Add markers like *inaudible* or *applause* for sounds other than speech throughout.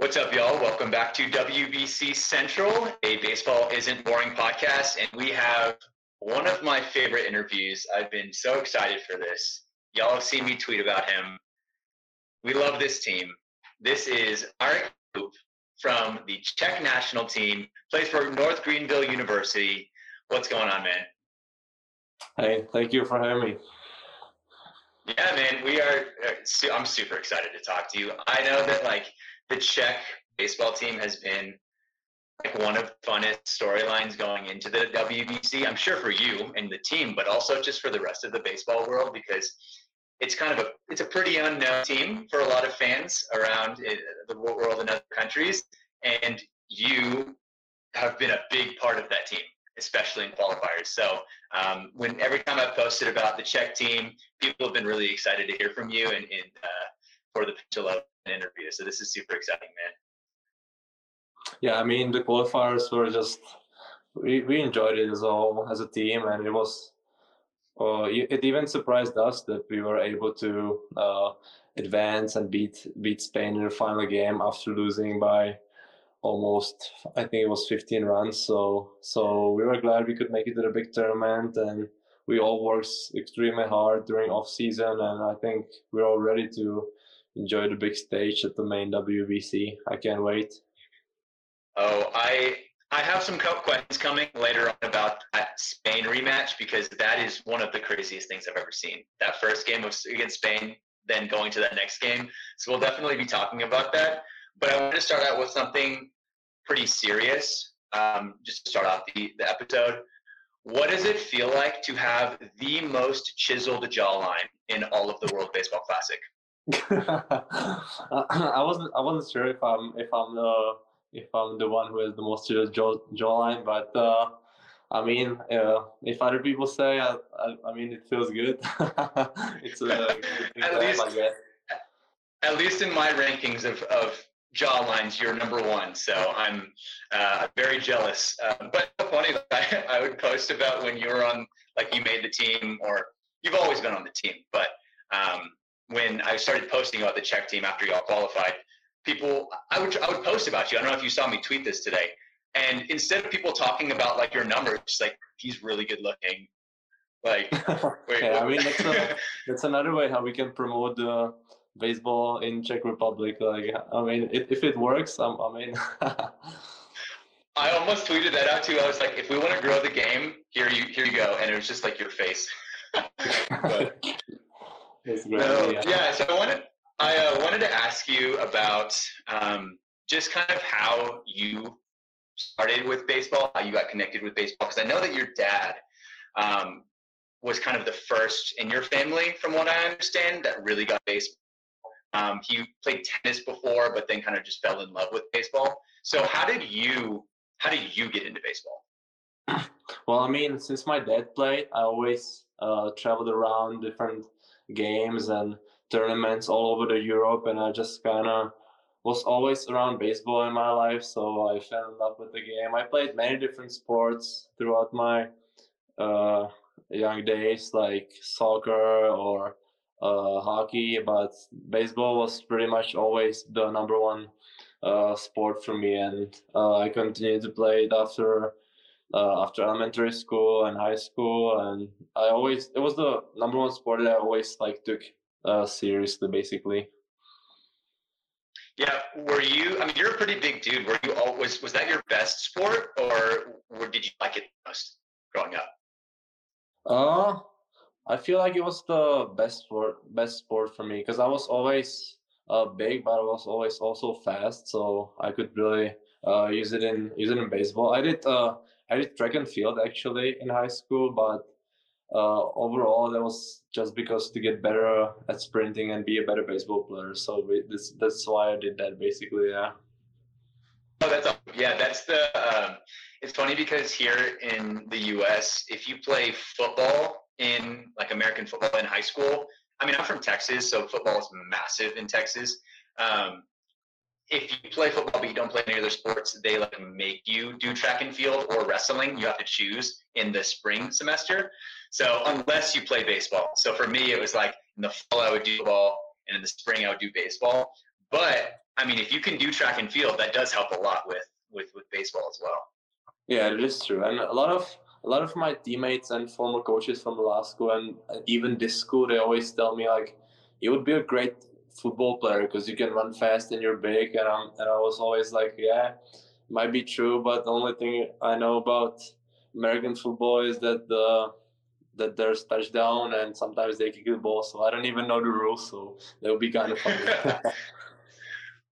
What's up, y'all? Welcome back to WBC Central, a Baseball Isn't Boring podcast. And we have one of my favorite interviews. I've been so excited for this. Y'all have seen me tweet about him. We love this team. This is Chlup from the Czech national team, plays for North Greenville University. What's going on, man? Hey, thank you for having me. Yeah, man, we are. Uh, I'm super excited to talk to you. I know that like the Czech baseball team has been like one of the funnest storylines going into the WBC. I'm sure for you and the team, but also just for the rest of the baseball world because it's kind of a it's a pretty unknown team for a lot of fans around eh, the world and other countries, and you have been a big part of that team, especially in qualifiers. So um, when every time I've posted about the Czech team, people have been really excited to hear from you and, and uh, for the Pitch interview. So this is super exciting, man. Yeah, I mean the qualifiers were just we, we enjoyed it as all as a team, and it was uh, it even surprised us that we were able to uh, advance and beat beat Spain in the final game after losing by almost I think it was 15 runs. So so we were glad we could make it to the big tournament, and we all worked extremely hard during off season, and I think we're all ready to enjoy the big stage at the main WBC. I can't wait. Oh, I I have some questions coming later on about that Spain rematch because that is one of the craziest things I've ever seen. That first game was against Spain, then going to that next game. So we'll definitely be talking about that. But I want to start out with something pretty serious. Um, just to start off the, the episode. What does it feel like to have the most chiseled jawline in all of the World Baseball Classic? *laughs* I wasn't I wasn't sure if I'm if I'm the if I'm the one who has the most serious jaw jawline, but uh, I mean, uh, if other people say, I, I, I mean, it feels good. *laughs* it's a at least, At least in my rankings of, of jawlines, you're number one. So I'm uh, very jealous. Uh, but funny, *laughs* I, I would post about when you were on, like you made the team, or you've always been on the team, but um, when I started posting about the Czech team after y'all qualified, people I would I would post about you. I don't know if you saw me tweet this today. And instead of people talking about like your numbers, just like he's really good looking. Like, *laughs* wait, yeah, I mean that's a, *laughs* that's another way how we can promote the baseball in Czech Republic. Like, I mean, it, if it works, I'm, I mean. *laughs* I almost tweeted that out too. I was like, if we want to grow the game, here you here you go, and it was just like your face. but, no, yeah. yeah. So I wanted I uh, wanted to ask you about um, just kind of how you started with baseball, how you got connected with baseball, because I know that your dad um, was kind of the first in your family, from what I understand, that really got baseball. Um, he played tennis before, but then kind of just fell in love with baseball. So how did you how did you get into baseball? *laughs* Well, I mean, since my dad played, I always uh, traveled around different games and tournaments all over the Europe, and I just kind of was always around baseball in my life, so I fell in love with the game. I played many different sports throughout my uh, young days, like soccer or uh, hockey, but baseball was pretty much always the number one uh, sport for me, and uh, I continued to play it after uh, after elementary school and high school, and I always it was the number one sport that I always like took uh, seriously, basically. Yeah, were you? I mean, you're a pretty big dude. Were you always? Was that your best sport, or, or did you like it most growing up? Uh, I feel like it was the best sport, best sport for me because I was always uh, big, but I was always also fast, so I could really uh, use it in use it in baseball. I did uh, I did track and field actually in high school, but uh, overall that was just because to get better at sprinting and be a better baseball player. So we, this, that's why I did that basically. Yeah. Oh, that's yeah. That's the. Um, it's funny because here in the U.S., if you play football in like American football in high school, I mean, I'm from Texas, so football is massive in Texas. Um, if you play football but you don't play any other sports, they like make you do track and field or wrestling. You have to choose in the spring semester. So unless you play baseball, so for me it was like in the fall I would do ball, and in the spring I would do baseball. But I mean, if you can do track and field, that does help a lot with with with baseball as well. Yeah, it is true, and a lot of a lot of my teammates and former coaches from last school and even this school, they always tell me like, you would be a great football player because you can run fast and you're big. And I'm and I was always like, yeah, might be true, but the only thing I know about American football is that the that there's touchdown and sometimes they kick the ball. So I don't even know the rules. So that would be kind of *laughs* funny. *laughs*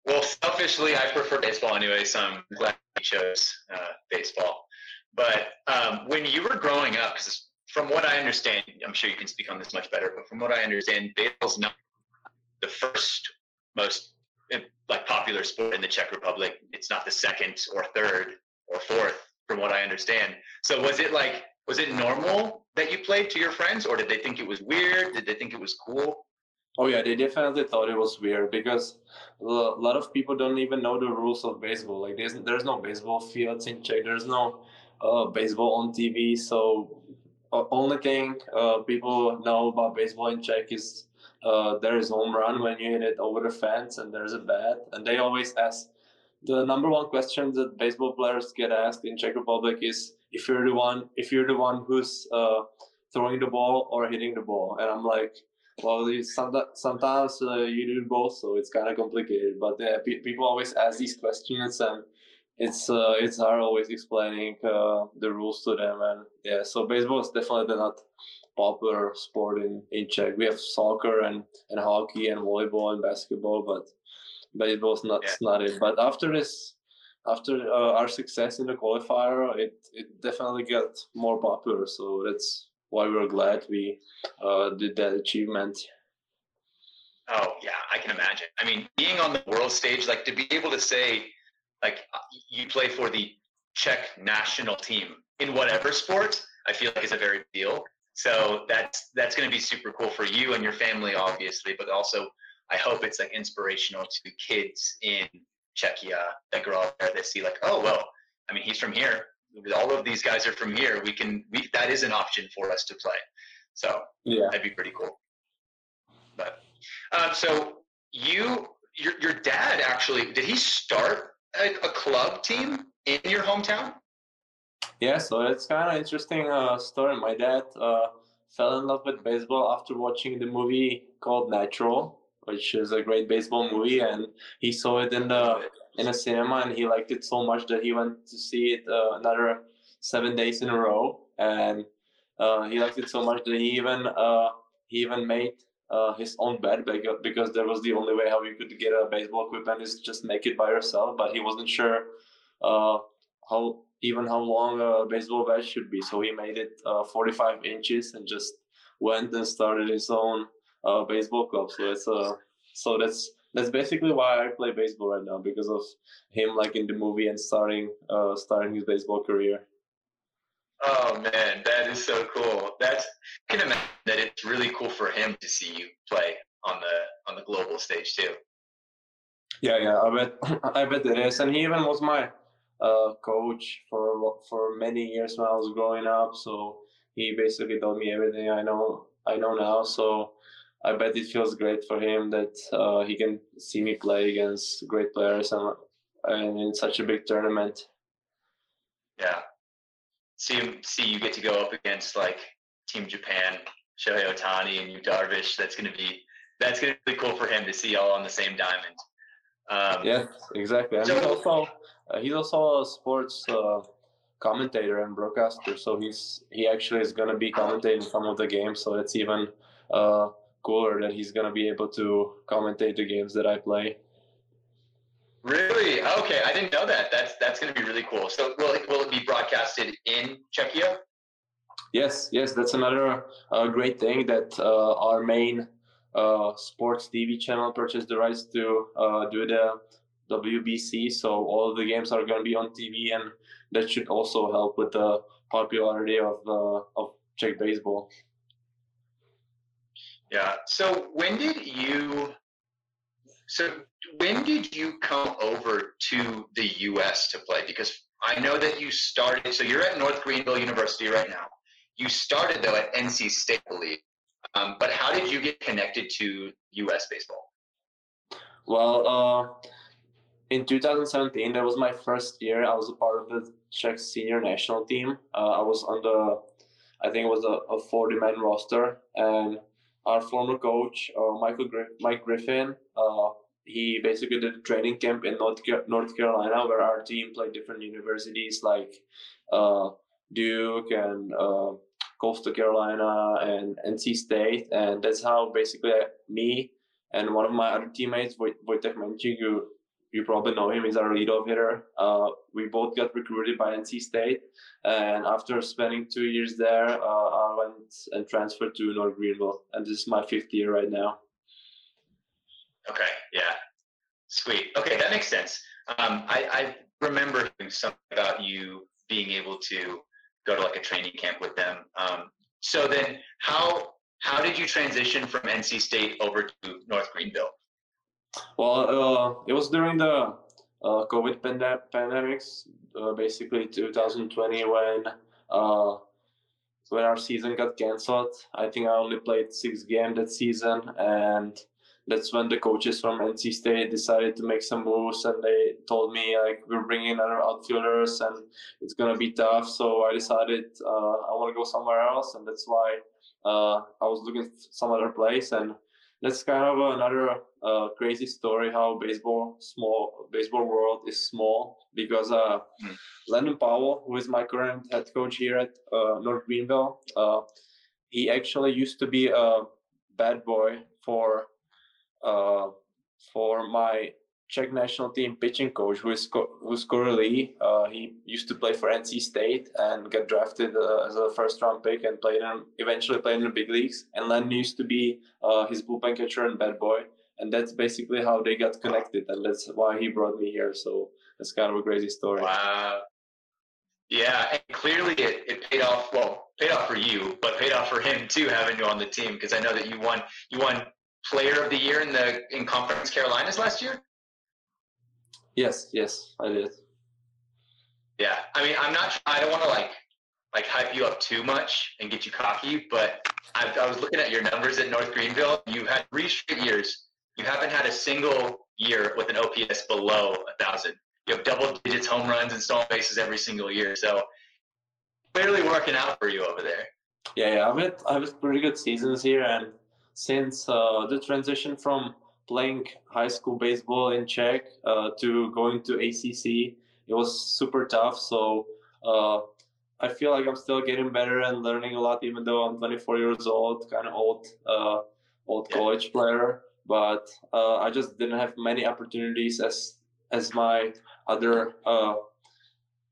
well, selfishly, I prefer baseball anyway, so I'm glad you chose uh, baseball. But um, when you were growing up, because from what I understand, I'm sure you can speak on this much better, but from what I understand, baseball's not the first most like popular sport in the Czech Republic. It's not the second or third or fourth, from what I understand. So was it like was it normal that you played to your friends, or did they think it was weird? Did they think it was cool? Oh yeah, they definitely thought it was weird because a lot of people don't even know the rules of baseball. Like there's there's no baseball fields in Czech. There's no uh, baseball on TV. So uh, only thing uh, people know about baseball in Czech is uh, there is home run when you hit it over the fence and there's a bat. And they always ask the number one question that baseball players get asked in Czech Republic is if you're the one if you're the one who's uh, throwing the ball or hitting the ball. And I'm like, well, sometimes uh, you do both, so it's kind of complicated. But people always ask these questions, and it's uh, it's hard always explaining uh, the rules to them. And yeah, so baseball is definitely not popular sport in, in Czech. We have soccer and, and hockey and volleyball and basketball, but baseball's not yeah. not it. But after this, after uh, our success in the qualifier, it it definitely got more popular. So that's why we're glad we uh, did that achievement. Oh yeah, I can imagine. I mean, being on the world stage, like to be able to say, like you play for the Czech national team in whatever sport, I feel like is a very big deal. So that's that's going to be super cool for you and your family, obviously, but also I hope it's like inspirational to kids in Czechia that grow up there that see like, oh well, I mean, he's from here. All of these guys are from here. We can we that is an option for us to play. So yeah, that'd be pretty cool. But um, so you your your dad actually did he start a, a club team in your hometown? Yeah, so it's kind of interesting uh, story. My dad uh, fell in love with baseball after watching the movie called Natural, which is a great baseball movie, and he saw it in the in a cinema, and he liked it so much that he went to see it uh, another seven days in a row, and uh, he liked it so much that he even uh, he even made uh, his own bat because, because that was the only way how you could get a baseball equipment is just make it by yourself. But he wasn't sure uh, how even how long a baseball bat should be. So he made it uh, 45 inches and just went and started his own uh, baseball club. So it's uh, so that's that's basically why I play baseball right now because of him, like in the movie and starting uh, starting his baseball career. Oh man, that is so cool. That's I can imagine that it's really cool for him to see you play on the on the global stage too. Yeah, yeah, I bet *laughs* I bet it is, and he even was my uh, coach for for many years when I was growing up. So he basically taught me everything I know I know now. So I bet it feels great for him that uh, he can see me play against great players and and in such a big tournament. Yeah, see see you get to go up against like Team Japan, Shohei Ohtani, and Yu Darvish. That's gonna be that's gonna be cool for him to see all on the same diamond. Um, yeah, exactly. So, also he's also a sports uh, commentator and broadcaster. So he's he actually is gonna be commentating some of the games. So it's even uh, cooler that he's gonna be able to commentate the games that I play. Really? Okay, I didn't know that. That's that's going to be really cool. So will it, will it be broadcasted in Czechia? Yes, yes, that's another uh, great thing that uh, our main uh, sports TV channel purchased the rights to uh, do the WBC, so all the games are going to be on TV, and that should also help with the popularity of uh, of Czech baseball. Yeah. So when did you? So when did you come over to the U.S. to play? Because I know that you started. So you're at North Greenville University right now. You started though at NC State, I believe. Um, but how did you get connected to U.S. baseball? Well, uh, in 2017, that was my first year. I was a part of the Czech senior national team. Uh, I was on the, I think it was a, a 40 man roster, and our former coach, uh, Michael Gr- Mike Griffin, uh, he basically did a training camp in North, North Carolina where our team played different universities like uh, Duke and uh, Coastal Carolina and NC State, and that's how basically me and one of my other teammates, Wojtek Menšík, you you probably know him. He's our leadoff hitter. Uh, we both got recruited by NC State, and after spending two years there, uh, I went and transferred to North Greenville, and this is my fifth year right now. Okay, yeah, sweet. Okay, that makes sense. Um, I, I remember something about you being able to go to like a training camp with them. Um, so then, how how did you transition from NC State over to North Greenville? Well, uh, it was during the uh, COVID pand- pandemics, uh, basically 2020 when uh, when our season got canceled. I think I only played six games that season, and that's when the coaches from NC State decided to make some moves, and they told me like we're bringing other outfielders, and it's gonna be tough. So I decided uh, I want to go somewhere else, and that's why uh, I was looking some other place, and that's kind of another uh, crazy story how baseball small baseball world is small because uh, mm. Landon Powell, who is my current head coach here at uh, North Greenville, uh, he actually used to be a bad boy for uh, for my Czech national team pitching coach, who is who's Corey Lee. Uh, he used to play for NC State and got drafted uh, as a first round pick and played in, eventually played in the big leagues. And Len used to be uh, his bullpen catcher and bad boy. And that's basically how they got connected, and that's why he brought me here. So that's kind of a crazy story. Wow. Yeah, and clearly it, it paid off. Well, paid off for you, but paid off for him too, having you on the team. Because I know that you won. You won Player of the Year in the in Conference Carolinas last year. Yes, yes, I did. Yeah, I mean, I'm not. I don't want to like like hype you up too much and get you cocky, but I, I was looking at your numbers at North Greenville. You had three straight years. You haven't had a single year with an OPS below a thousand. You have double digits home runs and stolen bases every single year. So clearly working out for you over there. Yeah, yeah, I've had I've had pretty good seasons here, and since uh, the transition from playing high school baseball in Czech uh, to going to ACC. It was super tough. So uh, I feel like I'm still getting better and learning a lot, even though I'm 24 years old, kind of old, uh, old yeah. college player. But uh, I just didn't have many opportunities as as my other uh,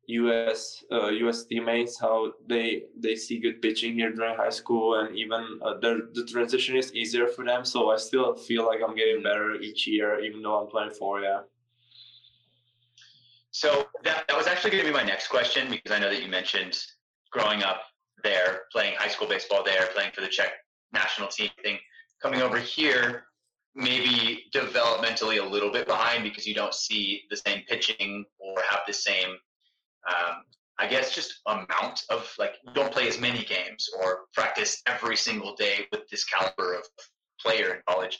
U.S. Uh, U.S. teammates how they they see good pitching here during high school, and even uh, the transition is easier for them. So I still feel like I'm getting better each year, even though I'm 24. Yeah. So that that was actually going to be my next question because I know that you mentioned growing up there, playing high school baseball there, playing for the Czech national team thing, coming over here maybe developmentally a little bit behind because you don't see the same pitching or have the same um, I guess just amount of like you don't play as many games or practice every single day with this caliber of player in college.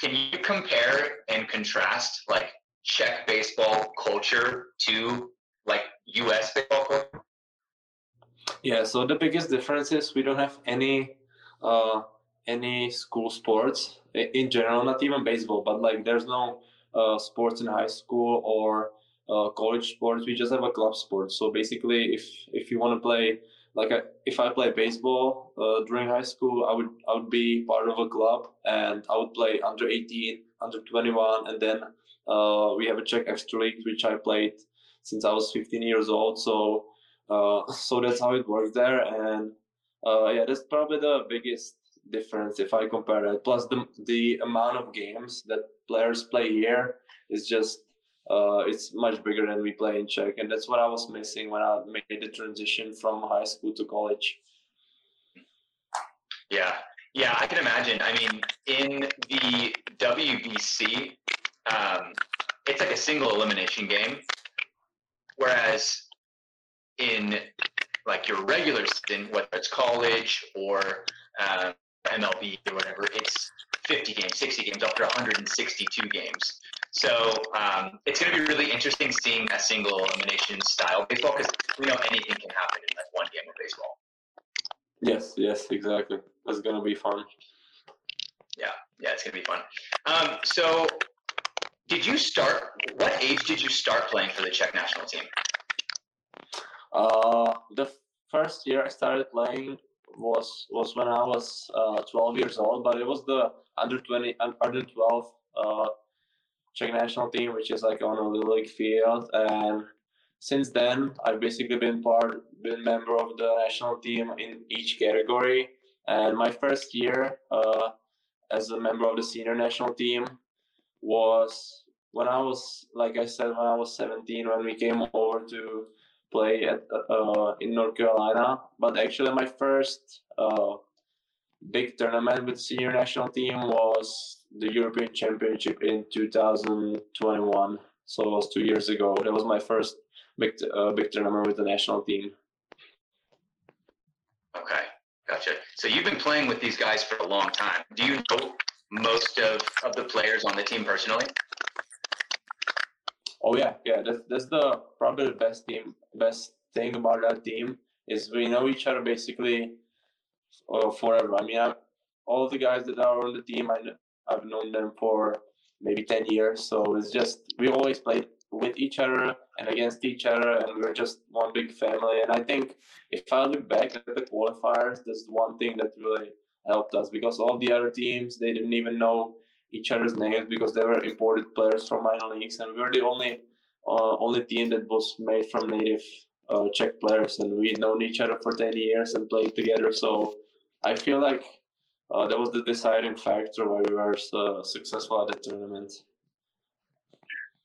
Can you compare and contrast like Czech baseball culture to like U.S. baseball culture? Yeah, so the biggest difference is we don't have any uh, any school sports in general, not even baseball, but like there's no uh, sports in high school or uh, college sports. We just have a club sport. So basically, if if you want to play, like a, if I play baseball uh, during high school, I would I would be part of a club and I would play under 18, under 21, and then uh, we have a Czech extra league which I played since I was 15 years old. So uh, *laughs* so that's how it works there. And uh, yeah, that's probably the biggest difference if I compare it. Plus the the amount of games that players play here is just uh, it's much bigger than we play in Czech, and that's what I was missing when I made the transition from high school to college. Yeah, yeah, I can imagine. I mean, in the WBC, um, it's like a single elimination game, whereas in like your regular season, whether it's college or um, MLB or whatever, it's 50 games, 60 games, up to 162 games. So um, it's going to be really interesting seeing a single elimination style baseball because we know anything can happen in like one game of baseball. Yes, yes, exactly. That's going to be fun. Yeah, yeah, it's going to be fun. Um, so, did you start? What age did you start playing for the Czech national team? Uh, the first year I started playing was was when I was uh, 12 years old, but it was the under 20 under 12 uh, Czech national team, which is like on a little league field. And since then, I've basically been part, been member of the national team in each category. And my first year uh, as a member of the senior national team was when I was, like I said, when I was 17, when we came over to play at uh, in North Carolina. But actually, my first uh, big tournament with senior national team was the European Championship in 2021. So it was two years ago. That was my first big uh, big tournament with the national team. Okay, gotcha. So you've been playing with these guys for a long time. Do you know most of, of the players on the team personally? Oh yeah, yeah. That's that's the probably the best team, best thing about that team is we know each other basically uh, forever. I mean, I, all the guys that are on the team, I, I've known them for maybe 10 years. So it's just, we always played with each other and against each other, and we're just one big family. And I think if I look back at the qualifiers, that's one thing that really helped us because all the other teams, they didn't even know each other's names because they were imported players from minor leagues, and we were the only uh, only team that was made from native uh, Czech players, and we known each other for 10 years and played together. So I feel like uh, that was the deciding factor why we were so successful at the tournament.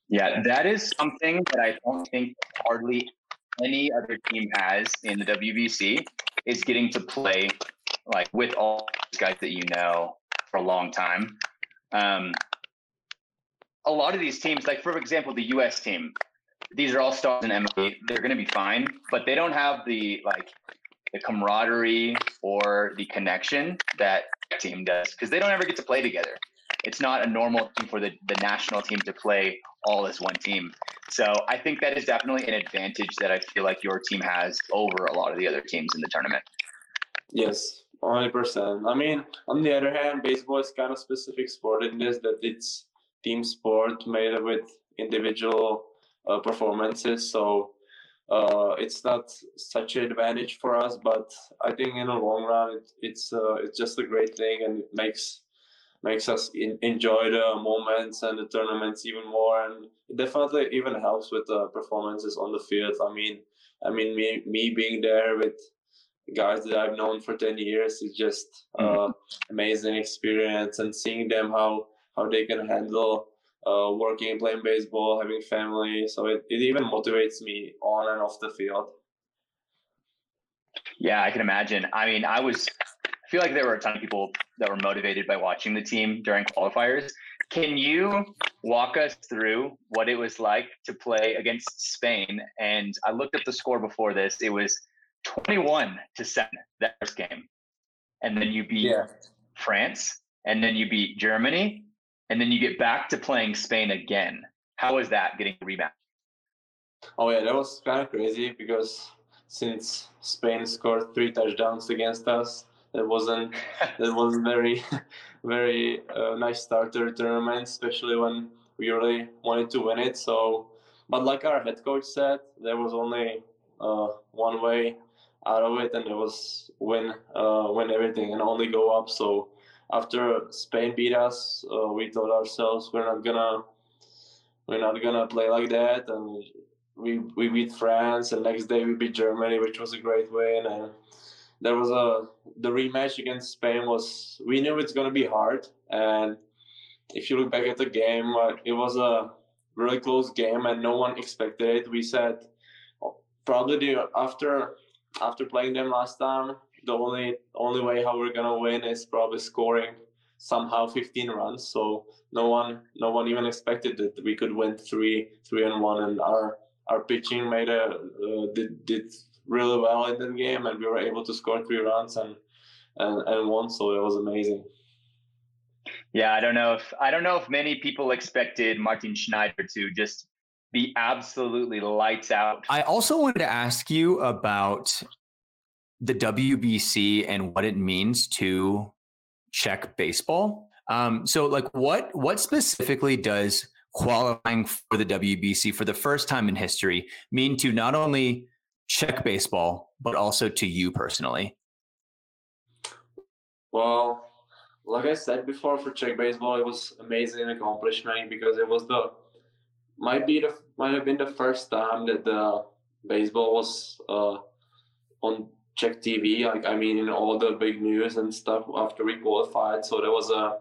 Yeah, that is something that I don't think hardly any other team has in the WBC is getting to play like with all these guys that you know for a long time. Um, a lot of these teams, like for example, the U.S. team, these are all stars in MLB. They're going to be fine, but they don't have the like the camaraderie or the connection that team does because they don't ever get to play together. It's not a normal thing for the, the national team to play all as one team. So I think that is definitely an advantage that I feel like your team has over a lot of the other teams in the tournament. Yes, 100%. I mean, on the other hand, baseball is kind of specific sport in this that it's team sport made with individual uh, performances. So uh, it's not such an advantage for us, but I think in the long run, it, it's uh, it's just a great thing, and it makes makes us in, enjoy the moments and the tournaments even more, and it definitely even helps with the performances on the field. I mean, I mean, me me being there with guys that I've known for ten years is just mm-hmm. amazing experience, and seeing them how how they can handle uh, working, playing baseball, having family. So it, it even motivates me on and off the field. Yeah, I can imagine. I mean, I was, I feel like there were a ton of people that were motivated by watching the team during qualifiers. Can you walk us through what it was like to play against Spain? And I looked at the score before this. It was 21 to 7 that first game. And then you beat yeah. France, and then you beat Germany, and then you get back to playing Spain again. How was that getting a rebound? Oh yeah, that was kind of crazy because since Spain scored three touchdowns against us, that wasn't that *laughs* wasn't very *laughs* very uh, nice starter tournament, especially when we really wanted to win it. So, but like our head coach said, there was only uh, one way out of it, and it was win uh, win everything and only go up. So after Spain beat us, uh, we told ourselves we're not gonna we're not gonna play like that, and we we beat France, and next day we beat Germany, which was a great win. And there was a the rematch against Spain was we knew it's gonna be hard, and if you look back at the game, it was a really close game, and no one expected it. We said oh, probably after after playing them last time, the only only way how we're gonna win is probably scoring somehow 15 runs. So no one no one even expected that we could win three three and one, and our our pitching made a uh, did did really well in that game, and we were able to score three runs and and, and won. So it was amazing. Yeah, I don't know if I don't know if many people expected Martin Schneider to just be absolutely lights out. I also wanted to ask you about the WBC and what it means to Czech baseball. Um, so, like, what what specifically does qualifying for the WBC for the first time in history mean to not only Czech baseball but also to you personally? Well, like I said before, for Czech baseball, it was amazing accomplishment because it was the might be the might have been the first time that the baseball was uh, on Czech TV. Like I mean, in all the big news and stuff after we qualified. So that was uh,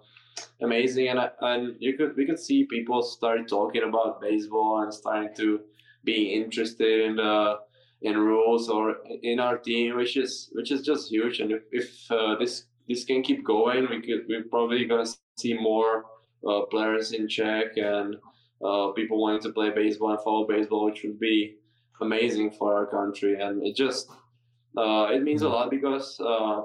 amazing, and and you could we could see people start talking about baseball and starting to be interested in the in rules or in our team, which is which is just huge. And if, if uh, this this can keep going, we could we're probably gonna see more uh, players in Czech and uh, people wanting to play baseball and follow baseball, which would be amazing for our country. And it just uh, it means a mm-hmm. lot because uh,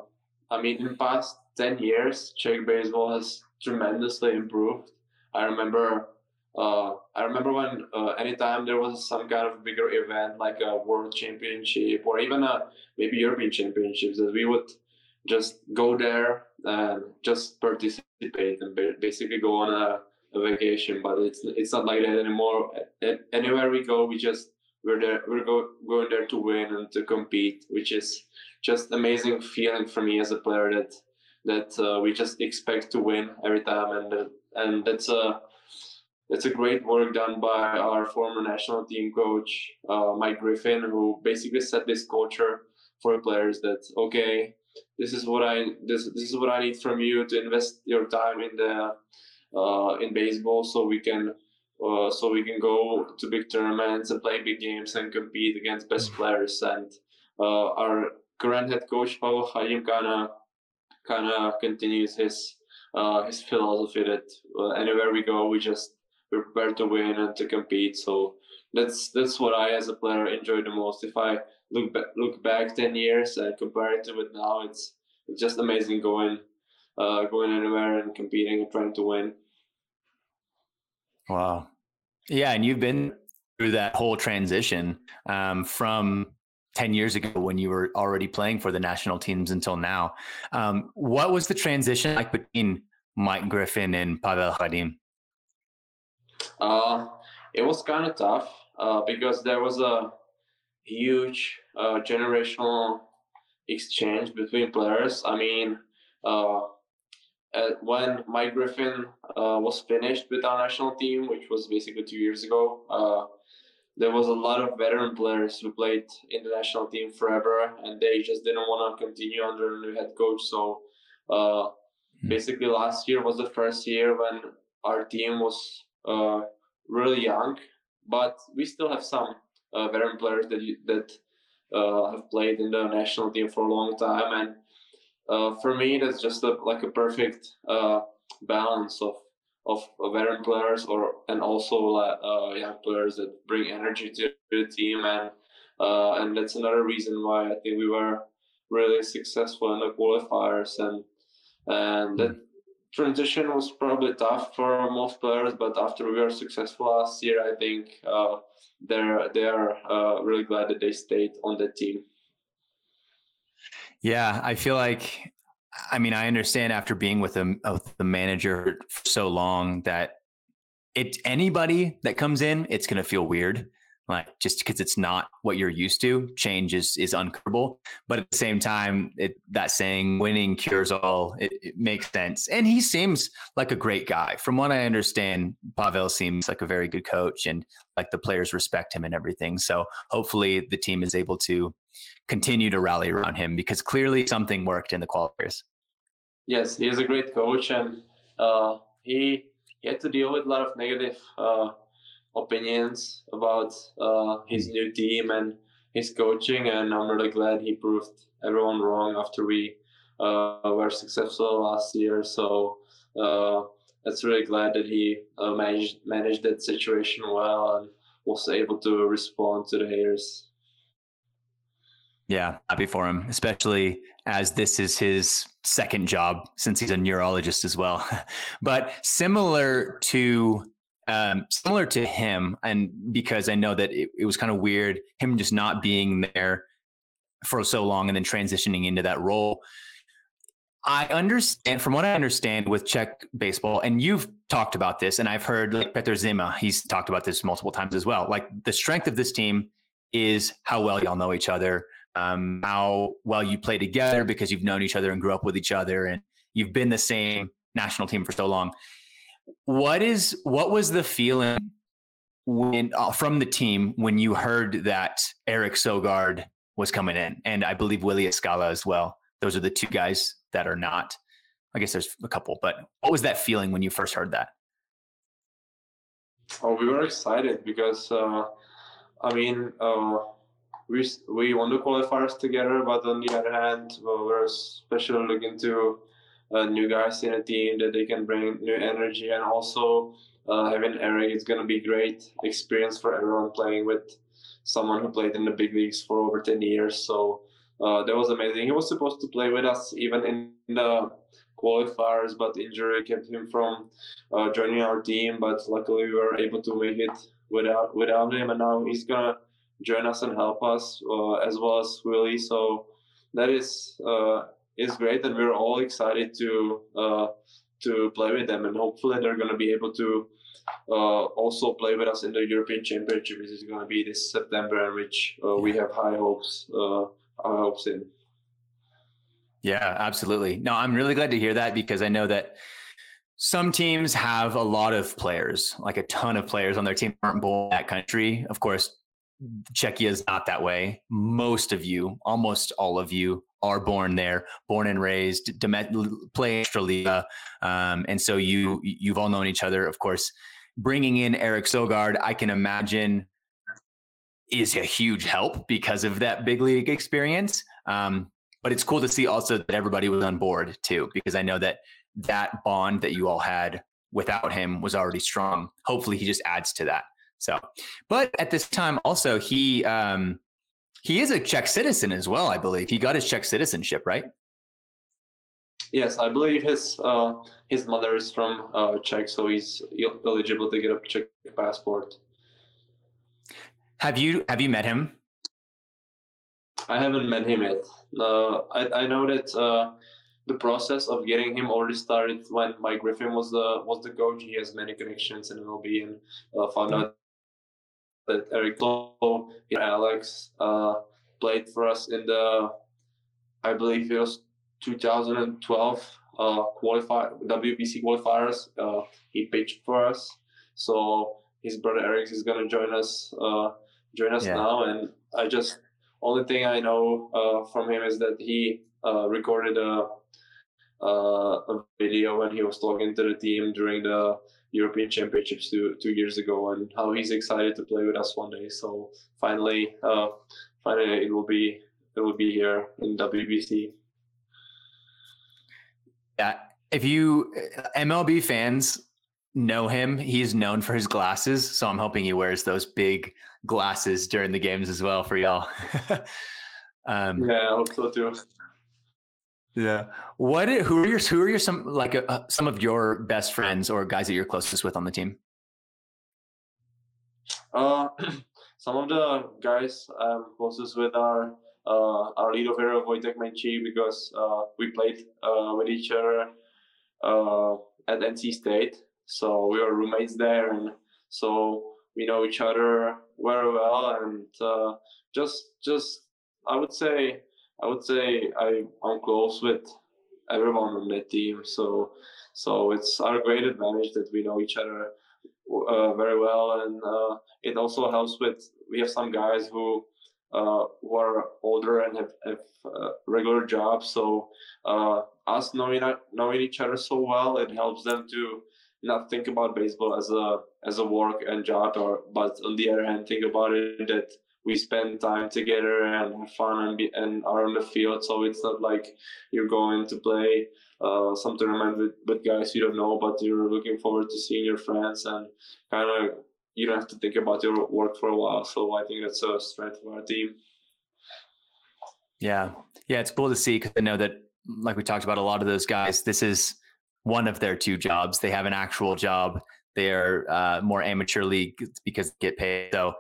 I mean, in the past ten years, Czech baseball has tremendously improved. I remember. Uh, I remember when uh, anytime there was some kind of bigger event like a world championship or even a maybe European championships, that we would just go there and just participate and basically go on a, a vacation. But it's it's not like that anymore. Anywhere we go, we just we're there we're go, going there to win and to compete, which is just amazing feeling for me as a player that that uh, we just expect to win every time, and uh, and that's a that's a great work done by our former national team coach uh, Mike Griffin, who basically set this culture for players that okay, this is what I this this is what I need from you to invest your time in the uh, in baseball, so we can uh, so we can go to big tournaments and play big games and compete against best mm. players. And uh, our current head coach Pavel Chadim kind of kind of continues his uh, his philosophy that uh, anywhere we go, we just we're prepared to win and to compete. So that's that's what I as a player enjoy the most. If I look back look back ten years and compare it to it now, it's it's just amazing going uh, going anywhere and competing and trying to win. Wow, yeah, and you've been through that whole transition um, from 10 years ago when you were already playing for the national teams until now. Um, what was the transition like between Mike Griffin and Pavel Chadim? Uh, it was kind of tough uh, because there was a huge uh, generational exchange between players. I mean, uh, when Mike Griffin uh, was finished with our national team, which was basically two years ago, uh, there was a lot of veteran players who played in the national team forever, and they just didn't want to continue under a new head coach. So uh, hmm. basically, last year was the first year when our team was uh, really young, but we still have some uh, veteran players that you, that uh, have played in the national team for a long time, and uh, for me, that's just a, like a perfect uh, balance of of veteran players or and also uh, young players that bring energy to the team, and and that's another reason why I think we were really successful in the qualifiers and and that transition was probably tough for most players, but after we were successful last year, I think uh, they're they are uh, really glad that they stayed on the team. Yeah, I feel like, I mean, I understand after being with the with uh, the manager for so long that it anybody that comes in, it's gonna feel weird like just because it's not what you're used to change is is uncomfortable. But at the same time it, that saying winning cures all it, it, makes sense. And he seems like a great guy. From what i understand pavel seems like a very good coach and like the players respect him and everything. So hopefully the team is able to continue to rally around him because clearly something worked in the qualifiers. Yes he is a great coach and uh, he, he had to deal with a lot of negative uh, opinions about uh, his new team and his coaching, and I'm really glad he proved everyone wrong after we uh, were successful last year. So uh, it's really glad that he uh, managed managed that situation well and was able to respond to the haters. Yeah, happy for him, especially as this is his second job since he's a neurologist as well. *laughs* but similar to um, similar to him, and because I know that it, it was kind of weird him just not being there for so long and then transitioning into that role. I understand, from what I understand with Czech baseball, and you've talked about this, and I've heard like Petr Zima, he's talked about this multiple times as well. Like the strength of this team is how well y'all know each other, um, how well you play together because you've known each other and grew up with each other and you've been the same national team for so long. What is what was the feeling when uh, from the team when you heard that Eric Sogard was coming in, and I believe Willie Escala as well? Those are the two guys that are not. I guess there's a couple, but what was that feeling when you first heard that? Oh, we were excited because uh, I mean. Uh, we we won the qualifiers together, but on the other hand, we're especially looking to uh, new guys in the team that they can bring new energy, and also uh, having Eric, it's gonna be great experience for everyone playing with someone who played in the big leagues for over ten years. So uh, that was amazing. He was supposed to play with us even in the qualifiers, but injury kept him from uh, joining our team. But luckily, we were able to make it without without him, and now he's gonna join us and help us, uh, as well as Willie. So that is uh, is great, and we're all excited to uh, to play with them, and hopefully they're going to be able to uh, also play with us in the European Championship, which is going to be this September, and which uh, we have high hopes uh, high hopes in. Yeah, absolutely. No, I'm really glad to hear that because I know that some teams have a lot of players, like a ton of players on their team aren't born in that country. Of course, Czechia is not that way. Most of you, almost all of you, are born there, born and raised, play Extraliga, um, and so you you've all known each other. Of course, bringing in Eric Sogard, I can imagine, is a huge help because of that big league experience. Um, but it's cool to see also that everybody was on board too, because I know that that bond that you all had without him was already strong. Hopefully, he just adds to that. So, but at this time, also he um, he is a Czech citizen as well. I believe he got his Czech citizenship, right? Yes, I believe his uh, his mother is from uh, Czech, so he's eligible to get a Czech passport. Have you have you met him? I haven't met him yet. Uh, I I know that uh, the process of getting him already started when Mike Griffin was the was the coach. He has many connections in MLB and uh, found out that Eric Lowe and Alex uh, played for us in the, I believe it was 2012 uh, qualify WBC qualifiers. Uh, he pitched for us, so his brother Eric is gonna join us uh, join us yeah. now. And I just only thing I know uh, from him is that he uh, recorded a, a video when he was talking to the team during the European Championships two two years ago, and how he's excited to play with us one day. So finally, uh, finally, it will be it will be here in WBC. Yeah, if you uh, MLB fans know him, he's known for his glasses. So I'm hoping he wears those big glasses during the games as well for y'all. *laughs* um, yeah, I hope so too. Yeah. What? Who are your? Who are your some like uh, some of your best friends or guys that you're closest with on the team? Uh, *clears throat* some of the guys I'm closest with are uh, our lead of Wojtek Menšík because uh, we played uh, with each other uh, at NC State, so we were roommates there, and so we know each other very well, and uh, just just I would say I would say I, I'm close with everyone on that team. So so it's our great advantage that we know each other uh, very well, and uh, it also helps with we have some guys who uh, who are older and have, have uh, regular jobs. So uh, us knowing knowing each other so well, it helps them to not think about baseball as a as a work and job. Or but on the other hand, think about it that we spend time together and have fun and, be, and are on the field. So it's not like you're going to play uh, some tournament with, with guys you don't know, but you're looking forward to seeing your friends and kind of you don't have to think about your work for a while. So I think that's a strength of our team. Yeah, yeah, it's cool to see because I know that, like we talked about, a lot of those guys. This is one of their two jobs. They have an actual job. They are uh, more amateur league because they get paid. So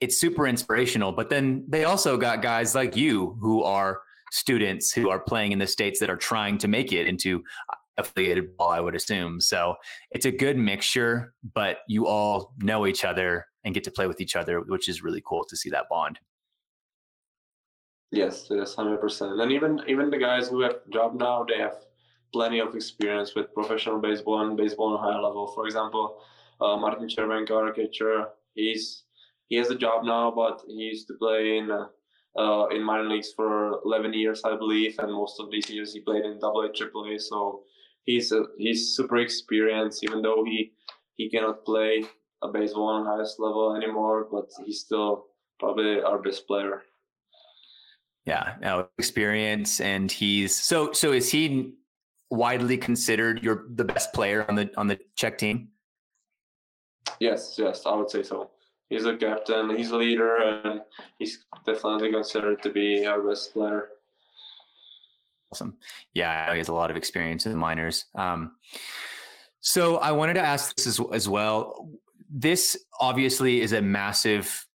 it's super inspirational. But then they also got guys like you who are students who are playing in the states that are trying to make it into affiliated ball, I would assume. So it's a good mixture, but you all know each other and get to play with each other, which is really cool to see that bond. Yes, yes, hundred percent. And even even the guys who have job now, they have plenty of experience with professional baseball and baseball on a high level. For example, uh, Martin Červenka, our catcher, he's he has a job now, but he used to play in uh, uh, in minor leagues for 11 years, I believe, and most of these years he played in Double A, Triple A. So he's a, he's super experienced, even though he he cannot play a baseball on highest level anymore, but he's still probably our best player. Yeah, no experience, and he's so so. Is he widely considered your the best player on the on the Czech team? Yes, yes, I would say so he's a captain, he's a leader, and he's definitely considered to be our best player. Awesome. Yeah, he has a lot of experience in the minors. Um, so I wanted to ask this as, as well. This obviously is a massive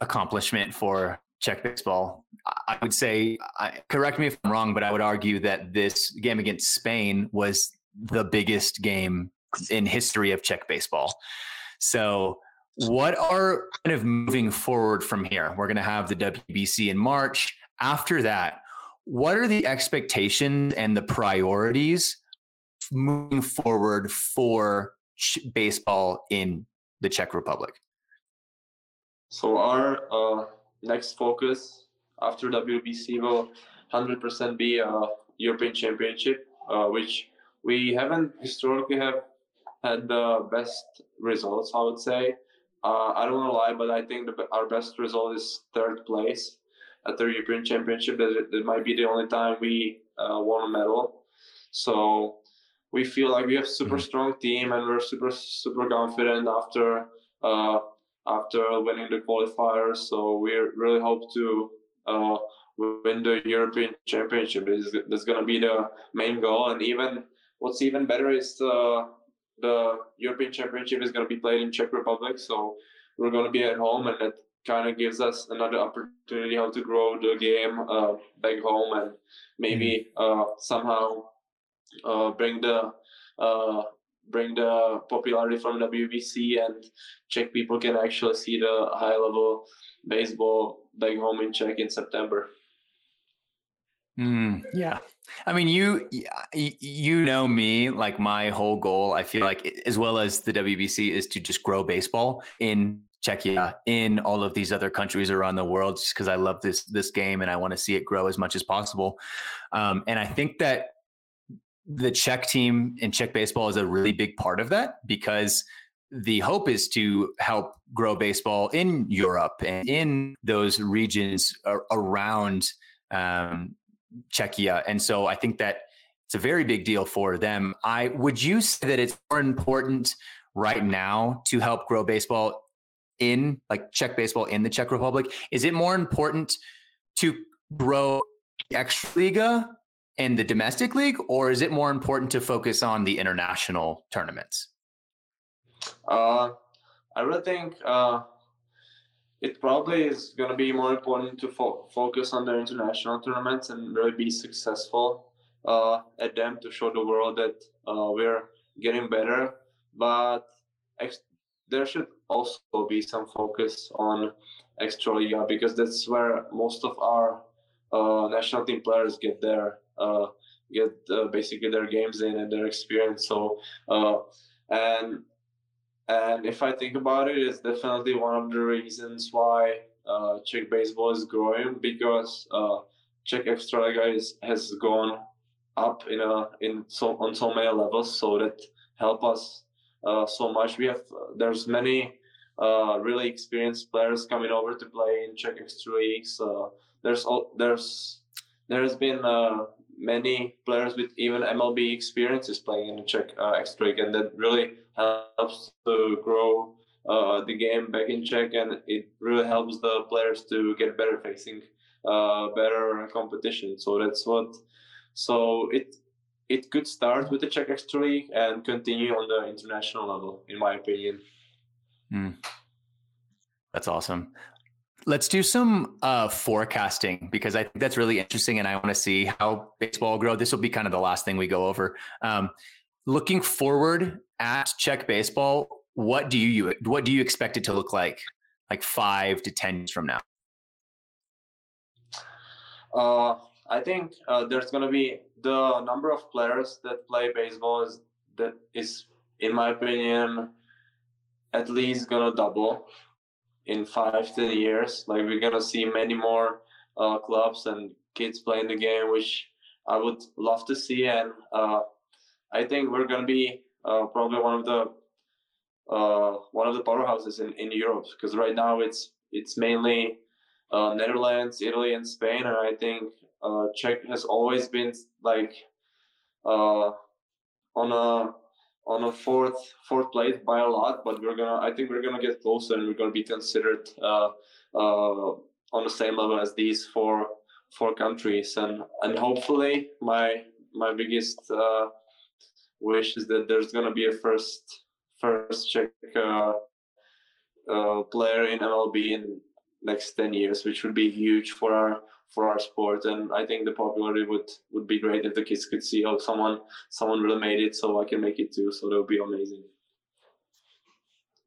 accomplishment for Czech baseball. I would say, I, correct me if I'm wrong, but I would argue that this game against Spain was the biggest game in history of Czech baseball. So what are kind of moving forward from here? We're going to have the WBC in March. After that, what are the expectations and the priorities moving forward for baseball in the Czech Republic? So our uh, next focus after WBC will 100% be a European Championship, uh, which we haven't historically have had the best results, I would say. Uh, I don't want to lie, but I think the, our best result is third place at the European Championship. That it, might be the only time we uh, won a medal. So we feel like we have a super mm-hmm. strong team and we're super super confident after uh, after winning the qualifiers. So we really hope to uh, win the European Championship. That's going to be the main goal. And even what's even better is uh, the European Championship is going to be played in Czech Republic, so we're going to be at home, and that kind of gives us another opportunity how to grow the game uh, back home and maybe mm-hmm. uh, somehow uh, bring the uh, bring the popularity from WBC and Czech people can actually see the high level baseball back home in Czech in September. Mm, yeah. I mean, you you know me. Like my whole goal, I feel like, as well as the WBC, is to just grow baseball in Czechia, in all of these other countries around the world, just because I love this this game and I want to see it grow as much as possible. Um, and I think that the Czech team in Czech baseball is a really big part of that because the hope is to help grow baseball in Europe and in those regions around um, Czechia. And so I think that it's a very big deal for them. I would you say that it's more important right now to help grow baseball in like Czech baseball in the Czech Republic? Is it more important to grow Extraliga and the domestic league, or is it more important to focus on the international tournaments? Uh, I really think uh, it probably is going to be more important to fo- focus on the international tournaments and really be successful uh, at them to show the world that uh, we're getting better. But ex- there should also be some focus on Extraliga because that's where most of our uh, national team players get their uh, get uh, basically their games in and their experience. So uh, and and if I think about it, it's definitely one of the reasons why uh, Czech baseball is growing because uh, Czech Extraliga has gone up in a in so on so many levels, so that help us uh, so much. We have there's many uh, really experienced players coming over to play in Czech extra leagues. Uh, there's there's there's been uh, many players with even MLB experiences playing in the Czech uh, extra league, and that really helps to grow uh, the game back in Czech, and it really helps the players to get better facing uh, better competition. So that's what. So it it could start with the Czech extra league and continue on the international level, in my opinion. Mm. That's awesome. Let's do some uh, forecasting because I think that's really interesting, and I want to see how baseball will grow. This will be kind of the last thing we go over. Um, looking forward at Czech baseball, what do you what do you expect it to look like, like five to ten years from now? Uh, I think uh, there's going to be the number of players that play baseball is that is, in my opinion, at least gonna double in five ten years. Like we're gonna see many more uh, clubs and kids playing the game, which I would love to see. And uh, I think we're gonna be uh, probably one of the uh, one of the powerhouses in, in Europe because right now it's it's mainly uh, Netherlands, Italy, and Spain, and I think uh, Czech has always been like on a on a fourth fourth place by a lot, but we're gonna I think we're gonna get closer and we're gonna be considered uh, uh, on the same level as these four four countries and and hopefully my my biggest wish is that there's gonna be a first first Czech uh, uh, player in MLB in next 10 years which would be huge for our for our sport. And i think the popularity would would be great if the kids could see oh someone someone really made it so i can make it too. So that would be amazing.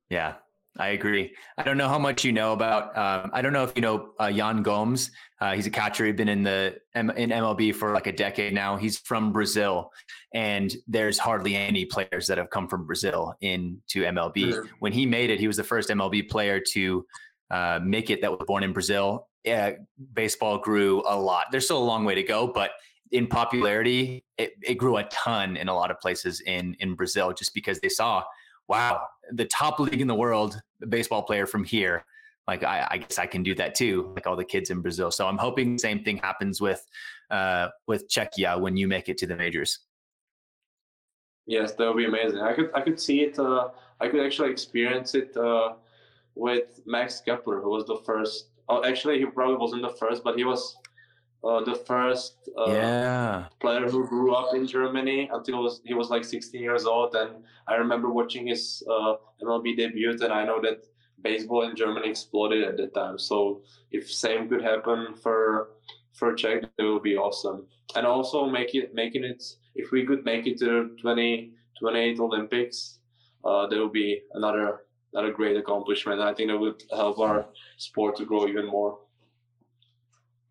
Yeah I agree. I don't know how much you know about. Um, I don't know if you know uh, Yan Gomes. Uh, he's a catcher. He's been in the in MLB for like a decade now. He's from Brazil, and there's hardly any players that have come from Brazil into MLB. Sure. When he made it, he was the first MLB player to uh, make it that was born in Brazil. Yeah, baseball grew a lot. There's still a long way to go, but in popularity, it, it grew a ton in a lot of places in in Brazil, just because they saw, wow, the top league in the world, the baseball player from here. Like I, I guess I can do that too, like all the kids in Brazil. So I'm hoping the same thing happens with uh, with Czechia when you make it to the majors. Yes, that would be amazing. I could I could see it. Uh, I could actually experience it uh, with Max Kepler, who was the first. Oh, actually, he probably wasn't the first, but he was uh, the first uh, yeah. player who grew up in Germany until he was, he was like 16 years old. And I remember watching his uh, MLB debut, and I know that baseball in Germany exploded at that time. So if same could happen for for Czech, it would be awesome. And also make it making it if we could make it to the 2028 Olympics, uh, that would be another not a great accomplishment. I think that would help our sport to grow even more.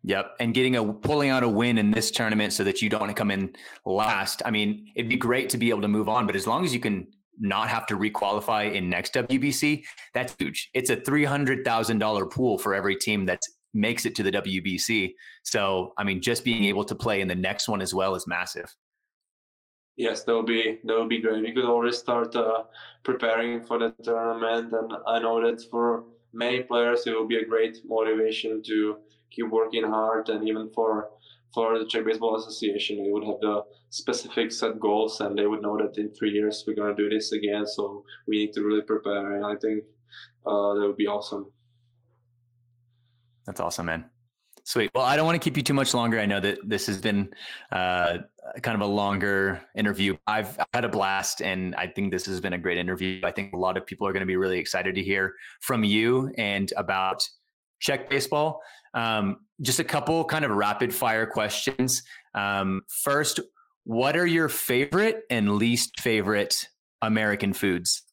Yep, and getting a pulling out a win in this tournament so that you don't come in last. I mean, it'd be great to be able to move on, but as long as you can not have to requalify in next WBC, that's huge. It's a three hundred thousand dollar pool for every team that makes it to the WBC. So, I mean, just being able to play in the next one as well is massive. Yes, that would be that would be great. We could already start uh, preparing for the tournament, and I know that for many players it will be a great motivation to keep working hard, and even for for the Czech Baseball Association, they would have the specific set goals, and they would know that in three years we're gonna do this again. So we need to really prepare, and I think uh, that would be awesome. That's awesome, man. Sweet. Well, I don't want to keep you too much longer. I know that this has been uh, kind of a longer interview. I've had a blast, and I think this has been a great interview. I think a lot of people are going to be really excited to hear from you and about Czech baseball. Um, just a couple kind of rapid fire questions. Um, first, what are your favorite and least favorite American foods?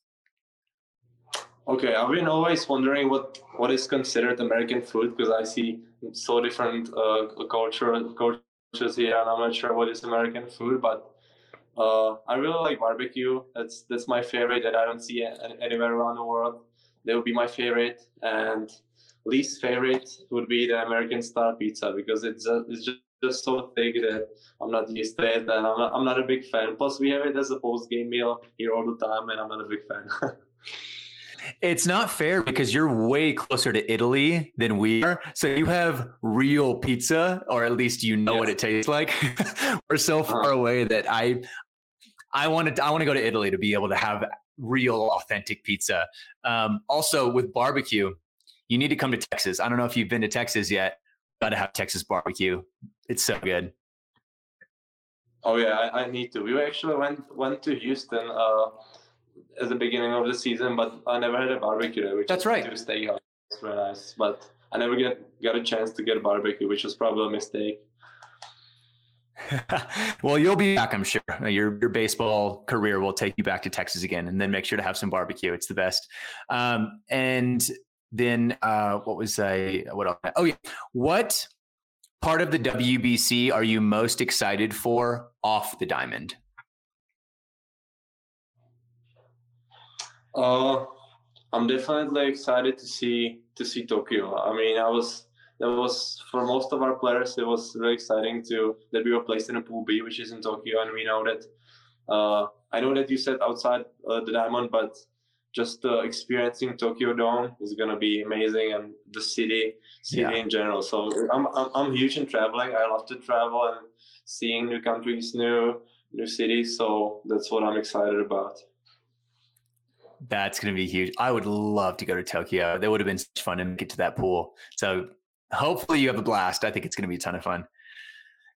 Okay, I've been always wondering what what is considered American food because I see so different uh, culture cultures here, and I'm not sure what is American food, but uh, I really like barbecue. That's that's my favorite that I don't see anywhere around the world. That would be my favorite, and least favorite would be the American style pizza because it's just, it's just so thick that I'm not used to it, and I'm not, I'm not a big fan. Plus, we have it as a post game meal here all the time, and I'm not a big fan. *laughs* It's not fair because you're way closer to Italy than we are. So you have real pizza, or at least you know yes. what it tastes like. *laughs* We're so far uh-huh. away that I I wanted to, I want to go to Italy to be able to have real authentic pizza. Um, also with barbecue, you need to come to Texas. I don't know if you've been to Texas yet. Got to have Texas barbecue. It's so good. Oh yeah, I, I, need to. We actually went went to Houston uh, at the beginning of the season, but I never had a barbecue there. Which That's right. To stay home. It's very nice, but I never get got a chance to get a barbecue, which was probably a mistake. *laughs* well, you'll be back, I'm sure. Your your baseball career will take you back to Texas again, and then make sure to have some barbecue. It's the best. Um, and then uh, what was I? What else? Oh yeah, what part of the WBC are you most excited for off the diamond? Uh, I'm definitely excited to see to see Tokyo. I mean, I was that was for most of our players. It was really exciting to that we were placed in a pool B, which is in Tokyo, and we know that. Uh, I know that you said outside uh, the diamond, but just uh, experiencing Tokyo Dome is gonna be amazing, and the city, city yeah. in general. So I'm, I'm I'm huge in traveling. I love to travel and seeing new countries, new new cities. So that's what I'm excited about. That's going to be huge. I would love to go to Tokyo. That would have been such fun to get to that pool. So hopefully you have a blast. I think it's going to be a ton of fun.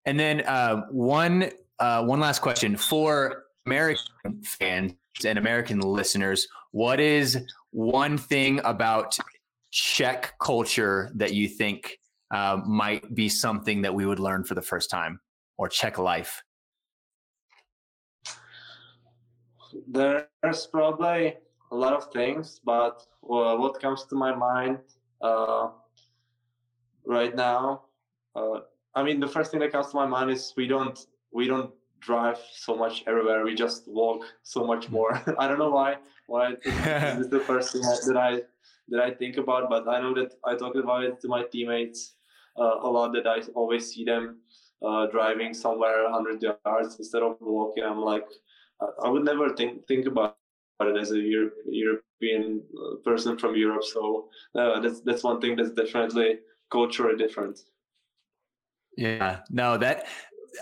And then uh, one uh, one last question for American fans and American listeners: What is one thing about Czech culture that you think uh, might be something that we would learn for the first time, or Czech life? There's probably a lot of things, but uh, what comes to my mind uh, right now, uh, I mean, the first thing that comes to my mind is we don't we don't drive so much everywhere. We just walk so much more. *laughs* I don't know why. Why this is the *laughs* first thing that I that I think about, but I know that I talk about it to my teammates uh, a lot. That I always see them uh, driving somewhere 100 yards instead of walking. I'm like, I would never think think about it as a Europe, European uh, person from Europe. So uh, that's that's one thing that's definitely culturally different. Yeah, no, that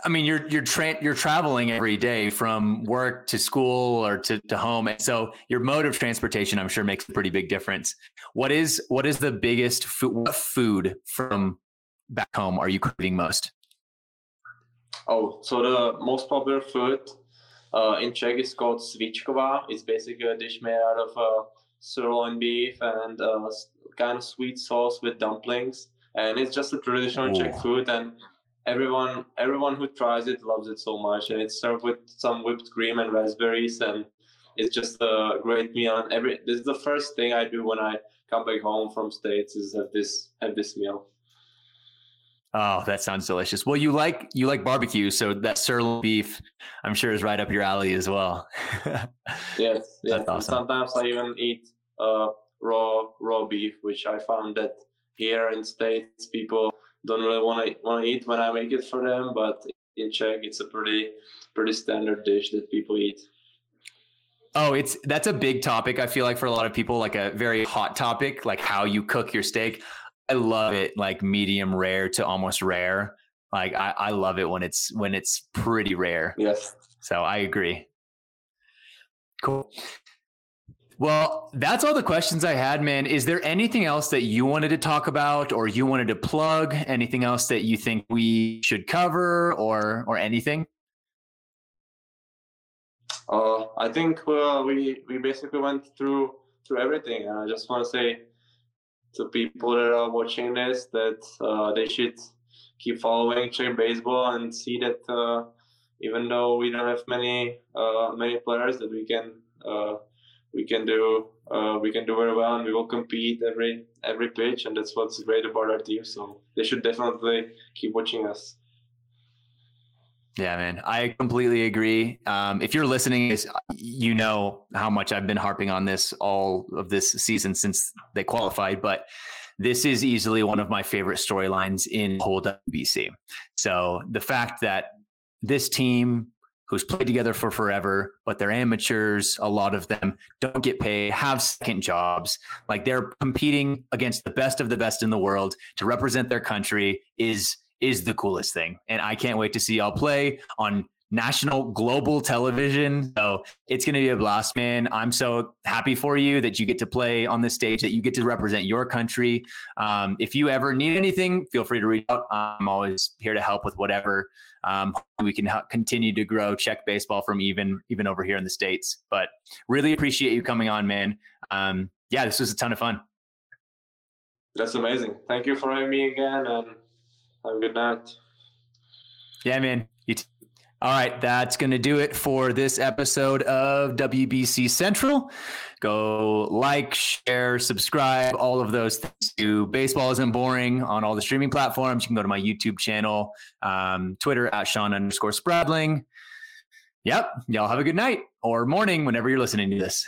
I mean, you're you're tra- you're traveling every day from work to school or to, to home, and so your mode of transportation, I'm sure, makes a pretty big difference. What is what is the biggest food? What food from back home are you craving most? Oh, so the most popular food uh, in Czech is called svíčková. It's basically a dish made out of uh, sirloin beef and uh, kind of sweet sauce with dumplings, and it's just a traditional Ooh. Czech food. And everyone everyone who tries it loves it so much, and it's served with some whipped cream and raspberries, and it's just a great meal. And every this is the first thing I do when I come back home from states is have this have this meal. Oh, that sounds delicious. Well, you like you like barbecue, so that sirloin beef, I'm sure, is right up your alley as well. *laughs* yes, yes. Awesome. Sometimes I even eat uh, raw raw beef, which I found that here in states people don't really want to want to eat when I make it for them, but in Czech it's a pretty pretty standard dish that people eat. Oh, it's that's a big topic. I feel like for a lot of people, like a very hot topic, like how you cook your steak. I love it like medium rare to almost rare. Like I, I love it when it's when it's pretty rare. Yes. So I agree. Cool. Well, that's all the questions I had, man. Is there anything else that you wanted to talk about or you wanted to plug? Anything else that you think we should cover or or anything? Uh, I think uh, we we basically went through through everything, and I just want to say to people that are watching this that uh, they should keep following Czech baseball and see that uh, even though we don't have many uh, many players, that we can uh, we can do uh, we can do very well and we will compete every every pitch and that's what's great about our team. So they should definitely keep watching us. Yeah, man, I completely agree. Um, if you're listening, you know how much I've been harping on this all of this season since they qualified. But this is easily one of my favorite storylines in whole WBC. So the fact that this team who's played together for forever, but they're amateurs. A lot of them don't get paid, have second jobs. Like they're competing against the best of the best in the world to represent their country is is the coolest thing. And I can't wait to see y'all play on national global television. So it's going to be a blast, man. I'm so happy for you that you get to play on this stage, that you get to represent your country. Um, if you ever need anything, feel free to reach out. I'm always here to help with whatever. Um, we can help continue to grow Czech baseball from even even over here in the states. But really appreciate you coming on, man. Um, yeah, this was a ton of fun. That's amazing. Thank you for having me again, and have a good night. Yeah, man. You t- all right, that's going to do it for this episode of WBC Central. Go like, share, subscribe, all of those things. Baseball Isn't Boring on all the streaming platforms. You can go to my YouTube channel, um, Twitter at Shawn underscore Spradling. Yep. Y'all have a good night or morning whenever you're listening to this.